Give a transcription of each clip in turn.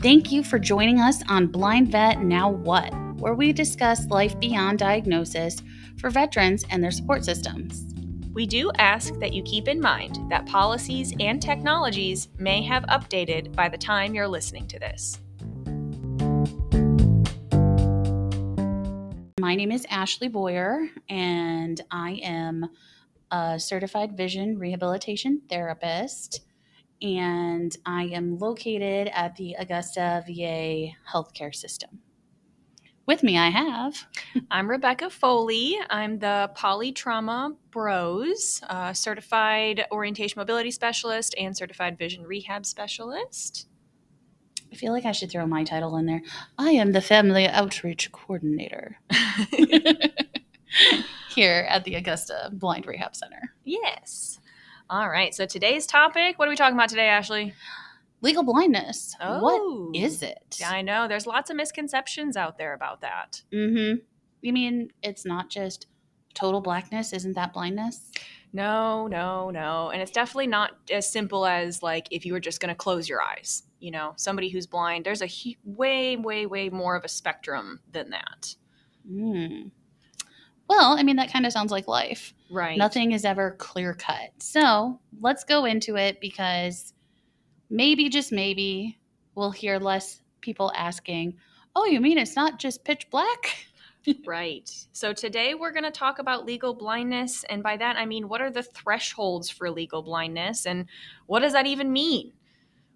Thank you for joining us on Blind Vet Now What, where we discuss life beyond diagnosis for veterans and their support systems. We do ask that you keep in mind that policies and technologies may have updated by the time you're listening to this. My name is Ashley Boyer, and I am a certified vision rehabilitation therapist. And I am located at the Augusta VA healthcare system. With me, I have. I'm Rebecca Foley. I'm the Polytrauma Bros, uh, certified orientation mobility specialist and certified vision rehab specialist. I feel like I should throw my title in there. I am the family outreach coordinator here at the Augusta Blind Rehab Center. Yes. All right. So today's topic, what are we talking about today, Ashley? Legal blindness. Oh. What is it? Yeah, I know. There's lots of misconceptions out there about that. Mm-hmm. You mean it's not just total blackness? Isn't that blindness? No, no, no. And it's definitely not as simple as like if you were just going to close your eyes. You know, somebody who's blind, there's a hu- way, way, way more of a spectrum than that. Mm. Well, I mean, that kind of sounds like life. Right. Nothing is ever clear cut. So let's go into it because maybe, just maybe, we'll hear less people asking, Oh, you mean it's not just pitch black? Right. So today we're going to talk about legal blindness. And by that, I mean, what are the thresholds for legal blindness and what does that even mean?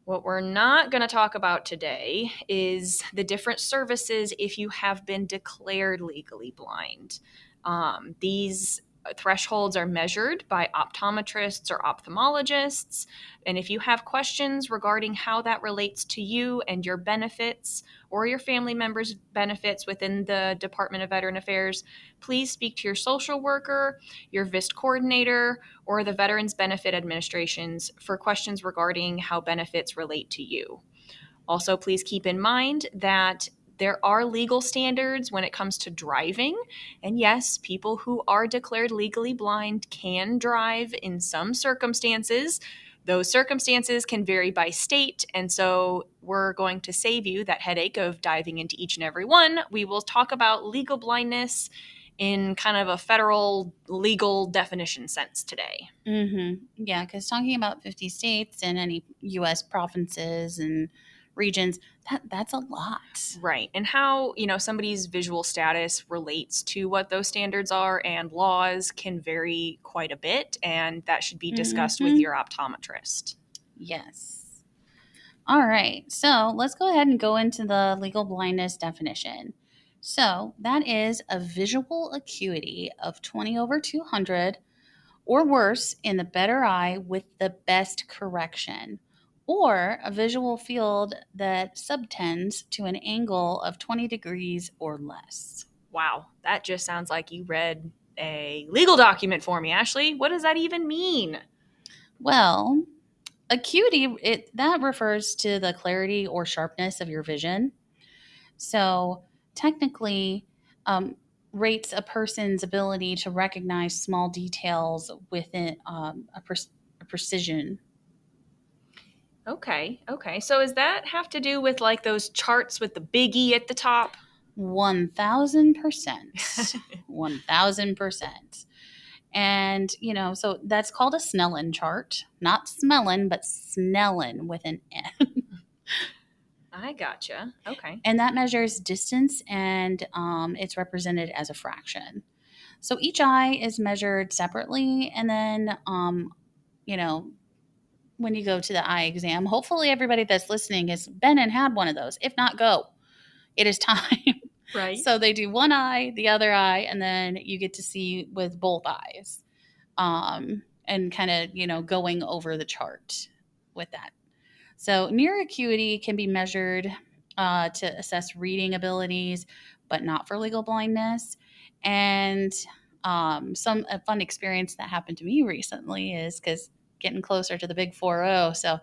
What we're not going to talk about today is the different services if you have been declared legally blind. Um, these thresholds are measured by optometrists or ophthalmologists. And if you have questions regarding how that relates to you and your benefits or your family members' benefits within the Department of Veteran Affairs, please speak to your social worker, your VIST coordinator, or the Veterans Benefit Administrations for questions regarding how benefits relate to you. Also, please keep in mind that there are legal standards when it comes to driving. And yes, people who are declared legally blind can drive in some circumstances. Those circumstances can vary by state. And so we're going to save you that headache of diving into each and every one. We will talk about legal blindness in kind of a federal legal definition sense today. Mm-hmm. Yeah, because talking about 50 states and any U.S. provinces and regions, that that's a lot. Right. And how, you know, somebody's visual status relates to what those standards are and laws can vary quite a bit. And that should be discussed with Mhm. your optometrist. Yes. All right. So let's go ahead and go into the legal blindness definition. So that is a visual acuity of 20 over 200 or worse in the better eye with the best correction, or a visual field that subtends to an angle of 20 degrees or less. Wow. That just sounds like you read a legal document for me, Ashley. What does that even mean? Well, acuity it that refers to the clarity or sharpness of your vision. So technically, um, rates a person's ability to recognize small details within um, a, pre- a precision. Okay. Okay. So does that have to do with like those charts with the big E at the top? One thousand percent. One thousand percent. And you know, so that's called a Snellen chart, not Smellen, but Snellen with an N. I gotcha. Okay. and that measures distance and um, it's represented as a fraction. So each eye is measured separately, and then, um, you know, when you go to the eye exam, hopefully everybody that's listening has been and had one of those. If not, go. It is time. Right. so they do one eye, the other eye, and then you get to see with both eyes, um, and kind of you know going over the chart with that. So near acuity can be measured uh, to assess reading abilities, but not for legal blindness. And um, some a fun experience that happened to me recently is because getting closer to the big 4-0. So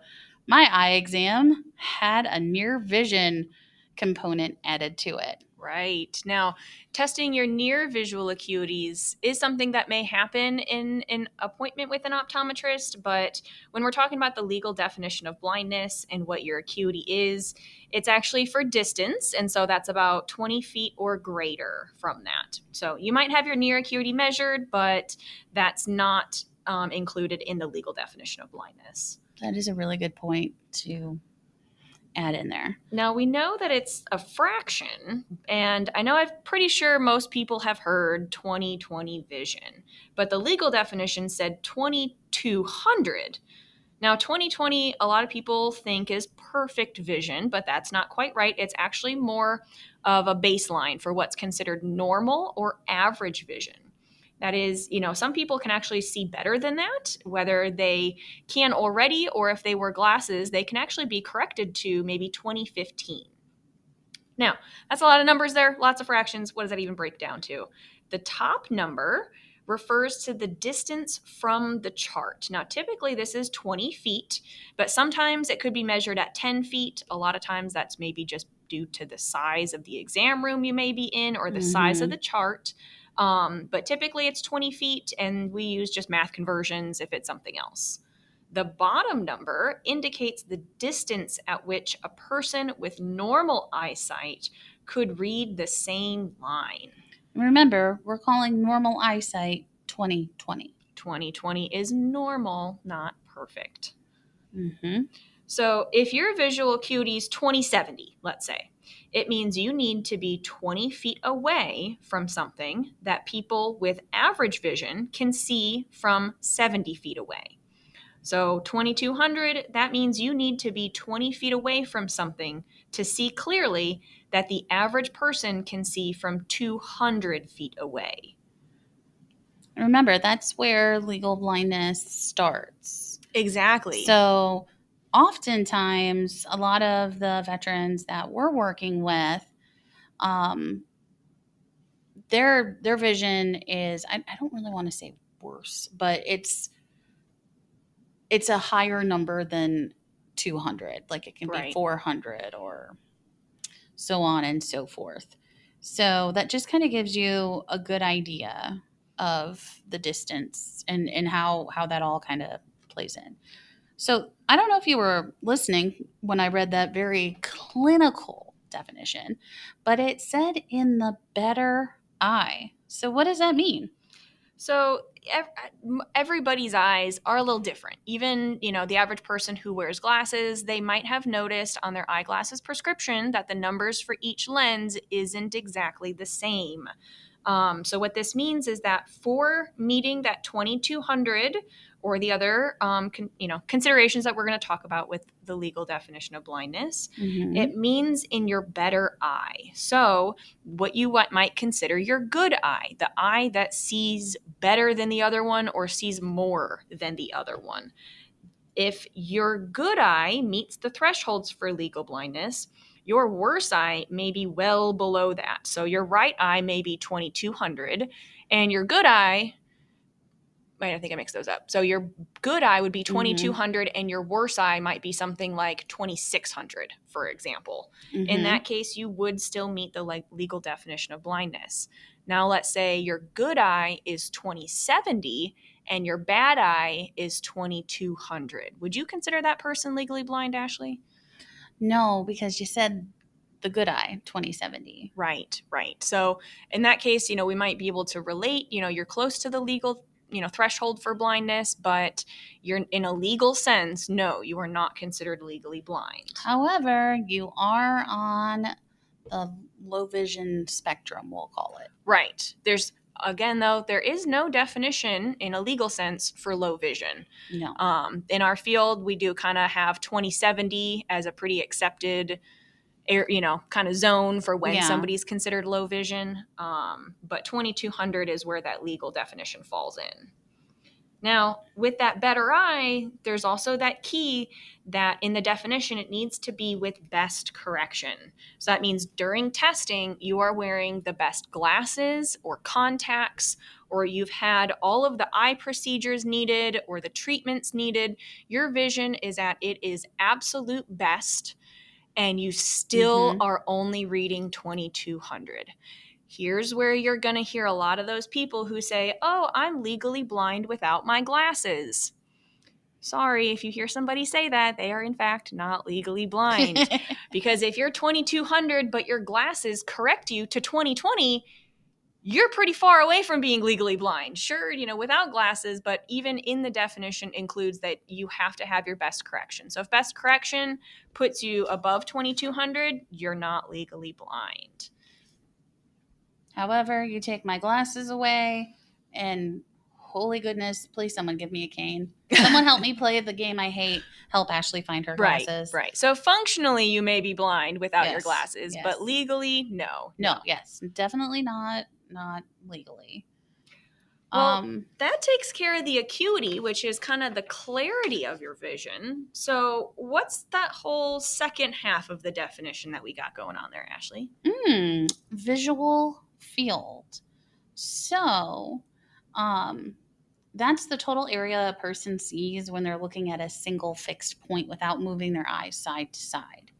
my eye exam had a near vision component added to it. Right. Now, testing your near visual acuities is something that may happen in an appointment with an optometrist, but when we're talking about the legal definition of blindness and what your acuity is, it's actually for distance. And so that's about 20 feet or greater from that. So you might have your near acuity measured, but that's not um, included in the legal definition of blindness. That is a really good point to add in there. Now we know that it's a fraction, and I know I'm pretty sure most people have heard 20/20 vision, but the legal definition said 2200. Now 20/20, a lot of people think is perfect vision, but that's not quite right. It's actually more of a baseline for what's considered normal or average vision. That is, you know, some people can actually see better than that, whether they can already or if they wear glasses, they can actually be corrected to maybe 2015. Now, that's a lot of numbers there, lots of fractions. What does that even break down to? The top number refers to the distance from the chart. Now, typically this is 20 feet, but sometimes it could be measured at 10 feet. A lot of times that's maybe just due to the size of the exam room you may be in or the mm-hmm. size of mm-hmm. the chart. Um, but typically it's 20 feet, and we use just math conversions if it's something else. The bottom number indicates the distance at which a person with normal eyesight could read the same line. Remember, we're calling normal eyesight 2020. 2020 is normal, not perfect. Mm-hmm. So if your visual acuity is 2070, let's say, it means you need to be 20 feet away from something that people with average vision can see from 70 feet away. So 2200, that means you need to be 20 feet away from something to see clearly that the average person can see from 200 feet away. Remember, that's where legal blindness starts. Exactly. So oftentimes a lot of the veterans that we're working with um, their their vision is I, I don't really want to say worse but it's it's a higher number than 200 like it can right. be 400 or so on and so forth so that just kind of gives you a good idea of the distance and and how how that all kind of plays in so I don't know if you were listening when I read that very clinical definition, but it said in the better eye. So what does that mean? So everybody's eyes are a little different. Even, you know, the average person who wears glasses, they might have noticed on their eyeglasses prescription that the numbers for each lens isn't exactly the same. Um, so what this means is that for meeting that 2200 or the other um, con- you know considerations that we're going to talk about with the legal definition of blindness. Mm-hmm. it means in your better eye. So what you might consider your good eye the eye that sees better than the other one or sees more than the other one. If your good eye meets the thresholds for legal blindness your worse eye may be well below that. So your right eye may be 2200 and your good eye I think I mixed those up. So your good eye would be 2200 mm-hmm. and your worse eye might be something like 2600, for example. Mm-hmm. In that case, you would still meet the like legal definition of blindness. Now let's say your good eye is 2070 and your bad eye is 2200. Would you consider that person legally blind, Ashley? No, because you said the good eye 2070 right right so in that case you know we might be able to relate you know you're close to the legal you know threshold for blindness but you're in a legal sense no you are not considered legally blind. However you are on the low vision spectrum we'll call it. Right. There's again though there is no definition in a legal sense for low vision. No. um, in our field we do kind of have 2070 as a pretty accepted air, you know, kind of zone for when yeah. somebody's considered low vision. Um, but 2200 is where that legal definition falls in. Now, with that better eye, there's also that key that in the definition it needs to be with best correction. So that means during testing, you are wearing the best glasses or contacts, or you've had all of the eye procedures needed or the treatments needed. Your vision is at it is absolute best and you still Mhm. are only reading 2200. Here's where you're going to hear a lot of those people who say, Oh, I'm legally blind without my glasses. Sorry, if you hear somebody say that, they are in fact not legally blind. because if you're 2200 but your glasses correct you to 2020, you're pretty far away from being legally blind. Sure, you know, without glasses, but even in the definition includes that you have to have your best correction. So if best correction puts you above 2200, you're not legally blind. However, you take my glasses away, and holy goodness, please someone give me a cane. Someone help me play the game I hate. Help Ashley find her Right, glasses. right. So functionally, you may be blind without your glasses, yes. but legally, no. No, yes, definitely not not legally. Well, um That takes care of the acuity, which is kind of the clarity of your vision. So, what's that whole second half of the definition that we got going on there, Ashley? hmm, visual field. So, um that's the total area a person sees when they're looking at a single fixed point without moving their eyes side to side.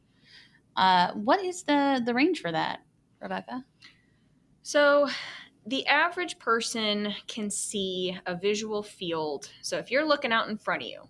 Uh, what is the the range for that, Rebecca? So, the average person can see a visual field. So, if you're looking out in front of you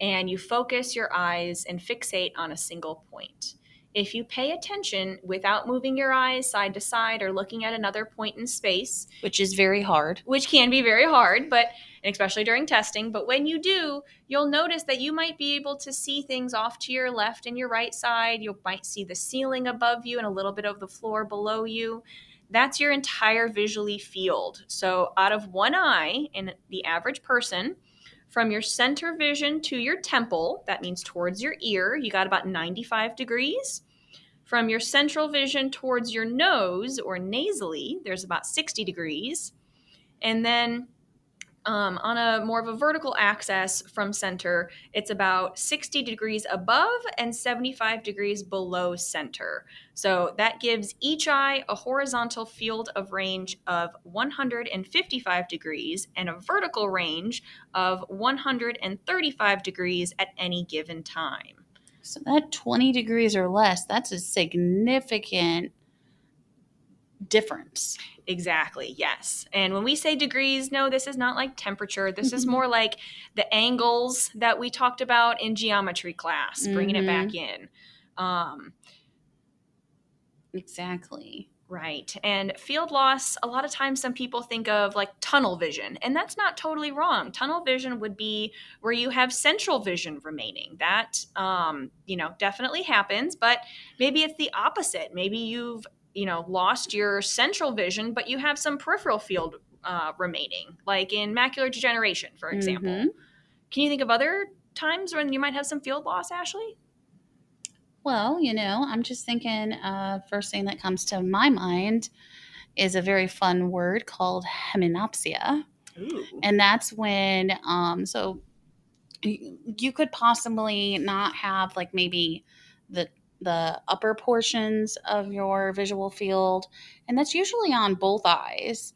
and you focus your eyes and fixate on a single point, if you pay attention without moving your eyes side to side or looking at another point in space, Which is very hard. which can be very hard, but especially during testing. But when you do, you'll notice that you might be able to see things off to your left and your right side. You might see the ceiling above you and a little bit of the floor below you. That's your entire visually field. So, out of one eye in the average person, from your center vision to your temple, that means towards your ear, you got about 95 degrees. From your central vision towards your nose or nasally, there's about 60 degrees. And then um, on a more of a vertical axis from center, it's about 60 degrees above and 75 degrees below center. So that gives each eye a horizontal field of range of 155 degrees and a vertical range of 135 degrees at any given time. So that 20 degrees or less, that's a significant difference. Exactly, yes. And when we say degrees, no, this is not like temperature. This is more like the angles that we talked about in geometry class, bringing it back in. Um, Exactly. right. And field loss, a lot of times some people think of like tunnel vision, and that's not totally wrong. Tunnel vision would be where you have central vision remaining. That, um, you know, definitely happens, but maybe it's the opposite. Maybe you've you know lost your central vision but you have some peripheral field uh, remaining like in macular degeneration for example Mhm. can you think of other times when you might have some field loss ashley Well, you know, I'm just thinking, uh, first thing that comes to my mind is a very fun word called hemianopsia. Ooh. And that's when, um, so you could possibly not have like maybe the the upper portions of your visual field and that's usually on both eyes.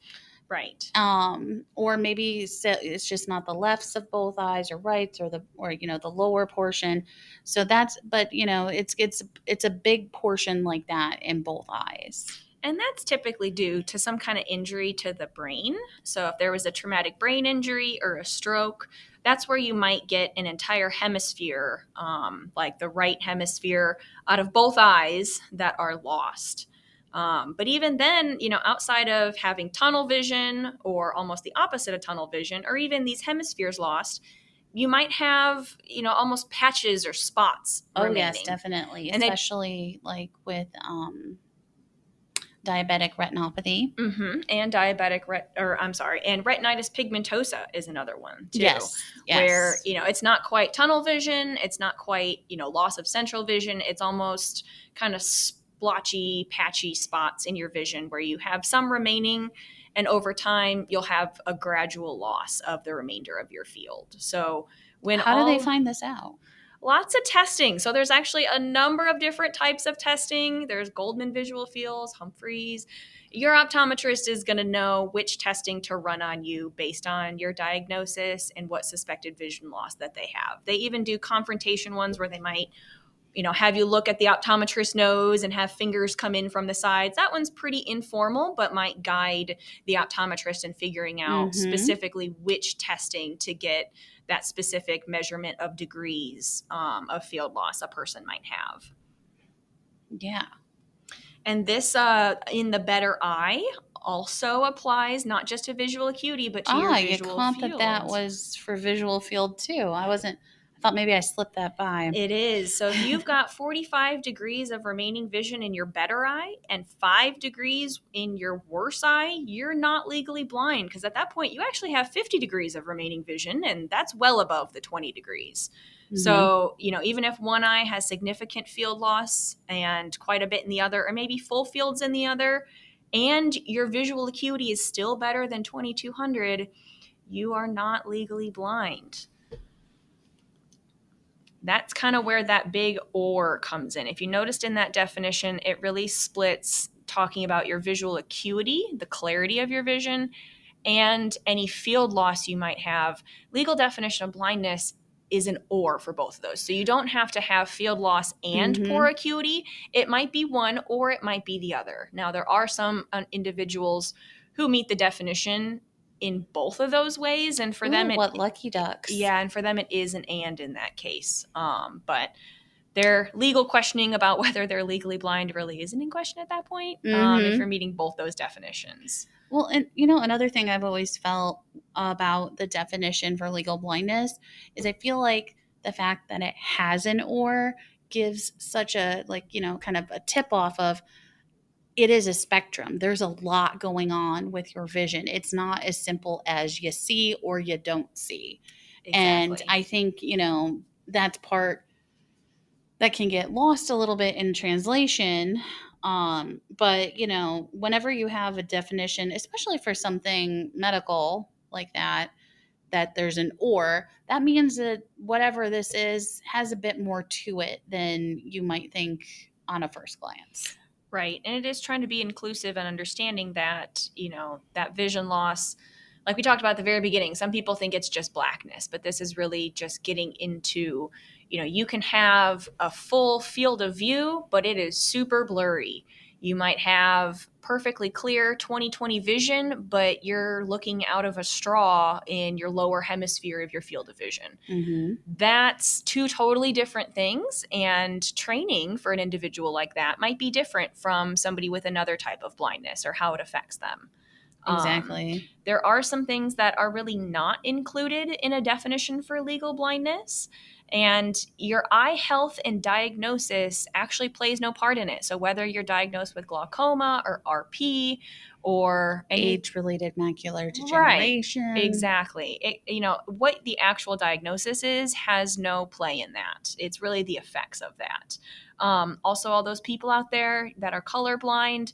Right. Um or maybe it's just not the lefts of both eyes or rights or the or you know the lower portion. So that's but you know it's it's it's a big portion like that in both eyes. And that's typically due to some kind of injury to the brain. So if there was a traumatic brain injury or a stroke that's where you might get an entire hemisphere um, like the right hemisphere out of both eyes that are lost Um, but even then, you know, outside of having tunnel vision or almost the opposite of tunnel vision, or even these hemispheres lost, you might have, you know, almost patches or spots. Oh remaining. yes, definitely, And they- especially like with um, diabetic retinopathy. hmm And diabetic, ret- or I'm sorry, and retinitis pigmentosa is another one too. Yes, yes. Where you know it's not quite tunnel vision, it's not quite you know loss of central vision. It's almost kind of splotchy, patchy spots in your vision where you have some remaining, and over time you'll have a gradual loss of the remainder of your field. So when How all, do they find this out? Lots of testing. So there's actually a number of different types of testing. There's Goldmann visual fields, Humphreys. Your optometrist is going to know which testing to run on you based on your diagnosis and what suspected vision loss that they have. They even do confrontation ones where they might you know, have you look at the optometrist nose and have fingers come in from the sides. That one's pretty informal, but might guide the optometrist in figuring out Mhm. specifically which testing to get that specific measurement of degrees um, of field loss a person might have. Yeah. And this uh, in the better eye also applies not just to visual acuity, but to Ah, your you visual clumped field. that that was for visual field too. I wasn't. I thought maybe I slipped that by. It is. So if you've got 45 degrees of remaining vision in your better eye and five degrees in your worse eye, you're not legally blind because at that point you actually have 50 degrees of remaining vision, and that's well above the 20 degrees. Mhm. So, you know, even if one eye has significant field loss and quite a bit in the other, or maybe full fields in the other, and your visual acuity is still better than 2200, you are not legally blind. That's kind of where that big or comes in. If you noticed in that definition, it really splits talking about your visual acuity, the clarity of your vision, and any field loss you might have. Legal definition of blindness is an or for both of those. So you don't have to have field loss and Mhm. poor acuity. It might be one or it might be the other. Now, there are some uh, individuals who meet the definition in both of those ways. And for them, it, what lucky ducks? yeah, and for them, it is an and in that case. Um, but their legal questioning about whether they're legally blind really isn't in question at that point um, if Mhm. you're meeting both those definitions. Well, and you know, another thing I've always felt about the definition for legal blindness is I feel like the fact that it has an or gives such a like you know kind of a tip off of it is a spectrum. There's a lot going on with your vision. It's not as simple as you see or you don't see. And I think, you know, that's part that can get lost a little bit in translation. Um, but, you know, whenever you have a definition, especially for something medical like that, that there's an or, that means that whatever this is has a bit more to it than you might think on a first glance. Right. And it is trying to be inclusive and understanding that, you know, that vision loss, like we talked about at the very beginning, some people think it's just blackness, but this is really just getting into, you know, you can have a full field of view, but it is super blurry. You might have perfectly clear 20/20 vision, but you're looking out of a straw in your lower hemisphere of your field of vision Mm-hmm. that's two totally different things and training for an individual like that might be different from somebody with another type of blindness or how it affects them Um, Exactly. there are some things that are really not included in a definition for legal blindness and your eye health and diagnosis actually plays no part in it so whether you're diagnosed with glaucoma or rp or Age related macular Right. degeneration. Exactly. It, you know, what the actual diagnosis is has no play in that. It's really the effects of that. Um, also, all those people out there that are colorblind,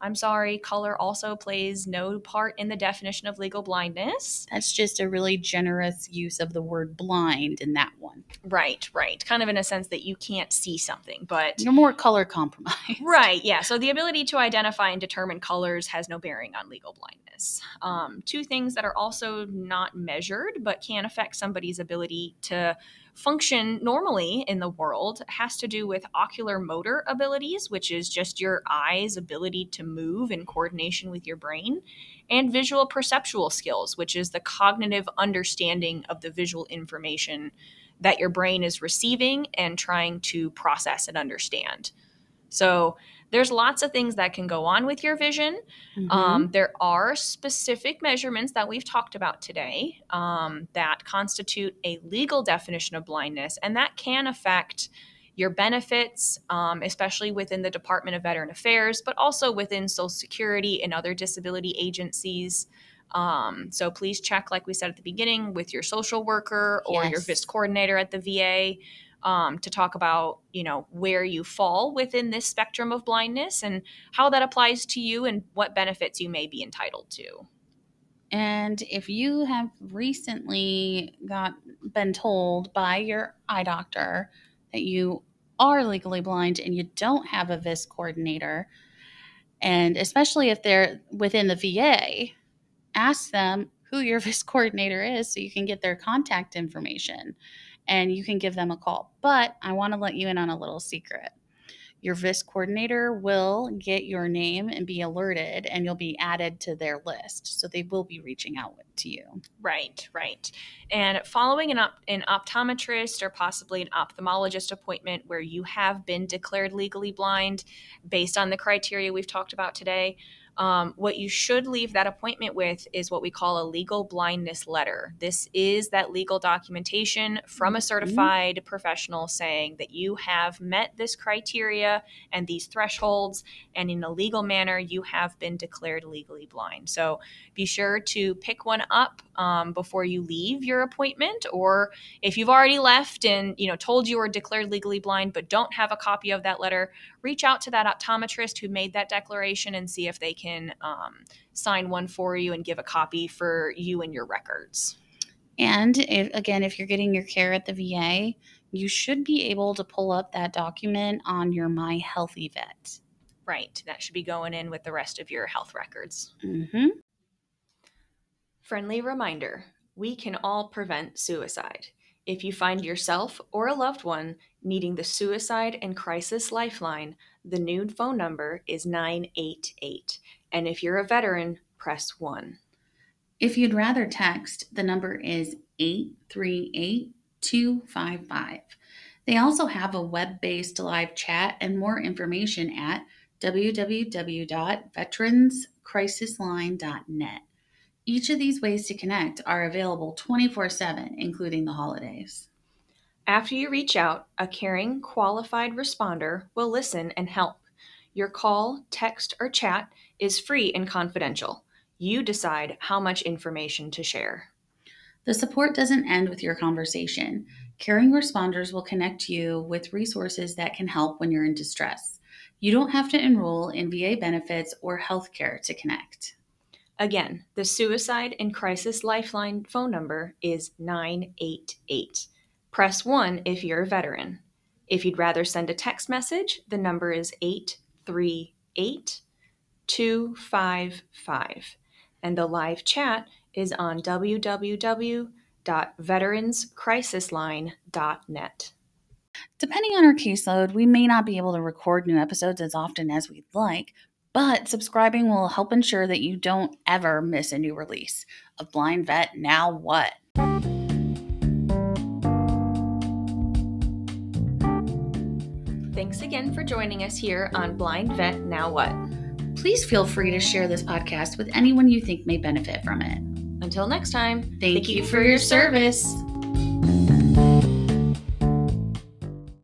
I'm sorry, color also plays no part in the definition of legal blindness. That's just a really generous use of the word blind in that one. Right, right. Kind of in a sense that you can't see something, but. You're more color compromised. Right, yeah. So the ability to identify and determine colors has no bearing on legal blindness. Um, two things that are also not measured but can affect somebody's ability to function normally in the world has to do with ocular motor abilities, which is just your eyes' ability to move in coordination with your brain, and visual perceptual skills, which is the cognitive understanding of the visual information that your brain is receiving and trying to process and understand. So there's lots of things that can go on with your vision. Mhm. Um, there are specific measurements that we've talked about today um, that constitute a legal definition of blindness, and that can affect your benefits, um, especially within the Department of Veteran Affairs, but also within Social Security and other disability agencies. Um, so please check, like we said at the beginning, with your social worker or your Yes. VIST coordinator at the VA um, to talk about, you know, where you fall within this spectrum of blindness and how that applies to you and what benefits you may be entitled to. And if you have recently got been told by your eye doctor that you are legally blind and you don't have a VIST coordinator, and especially if they're within the VA, ask them who your VIST coordinator is so you can get their contact information and you can give them a call. But I want to let you in on a little secret your VIST coordinator will get your name and be alerted, and you'll be added to their list. So they will be reaching out to you. Right, right. And following an, op- an optometrist or possibly an ophthalmologist appointment where you have been declared legally blind based on the criteria we've talked about today, um, what you should leave that appointment with is what we call a legal blindness letter. This is that legal documentation from a mm-hmm. certified mm-hmm. professional saying that you have met this criteria and these thresholds, and in a legal manner, you have been declared legally blind. So be sure to pick one up um, before you leave your appointment, or if you've already left and you know told you are declared legally blind but don't have a copy of that letter, reach out to that optometrist who made that declaration and see if they can um, sign one for you and give a copy for you and your records. And if, again, if you're getting your care at the VA, you should be able to pull up that document on your My HealtheVet. Right. That should be going in with the rest of your health records. Mm-hmm. Friendly reminder we can all prevent suicide. If you find yourself or a loved one needing the Suicide and Crisis Lifeline, the new phone number is 988. And if you're a veteran, press 1. If you'd rather text, the number is 838 255. They also have a web based live chat and more information at www.veteranscrisisline.net. Each of these ways to connect are available 24 7, including the holidays. After you reach out, a caring, qualified responder will listen and help. Your call, text, or chat is free and confidential. You decide how much information to share. The support doesn't end with your conversation. Caring responders will connect you with resources that can help when you're in distress. You don't have to enroll in VA benefits or healthcare to connect. Again, the Suicide and Crisis Lifeline phone number is 988. Press 1 if you're a veteran. If you'd rather send a text message, the number is 838 255. And the live chat is on www.veteranscrisisline.net. Depending on our caseload, we may not be able to record new episodes as often as we'd like, but subscribing will help ensure that you don't ever miss a new release of Blind Vet Now What? Thanks again for joining us here on Blind Vet Now What? Please feel free to share this podcast with anyone you think may benefit from it. Until next time, thank, thank you, you for your service. service.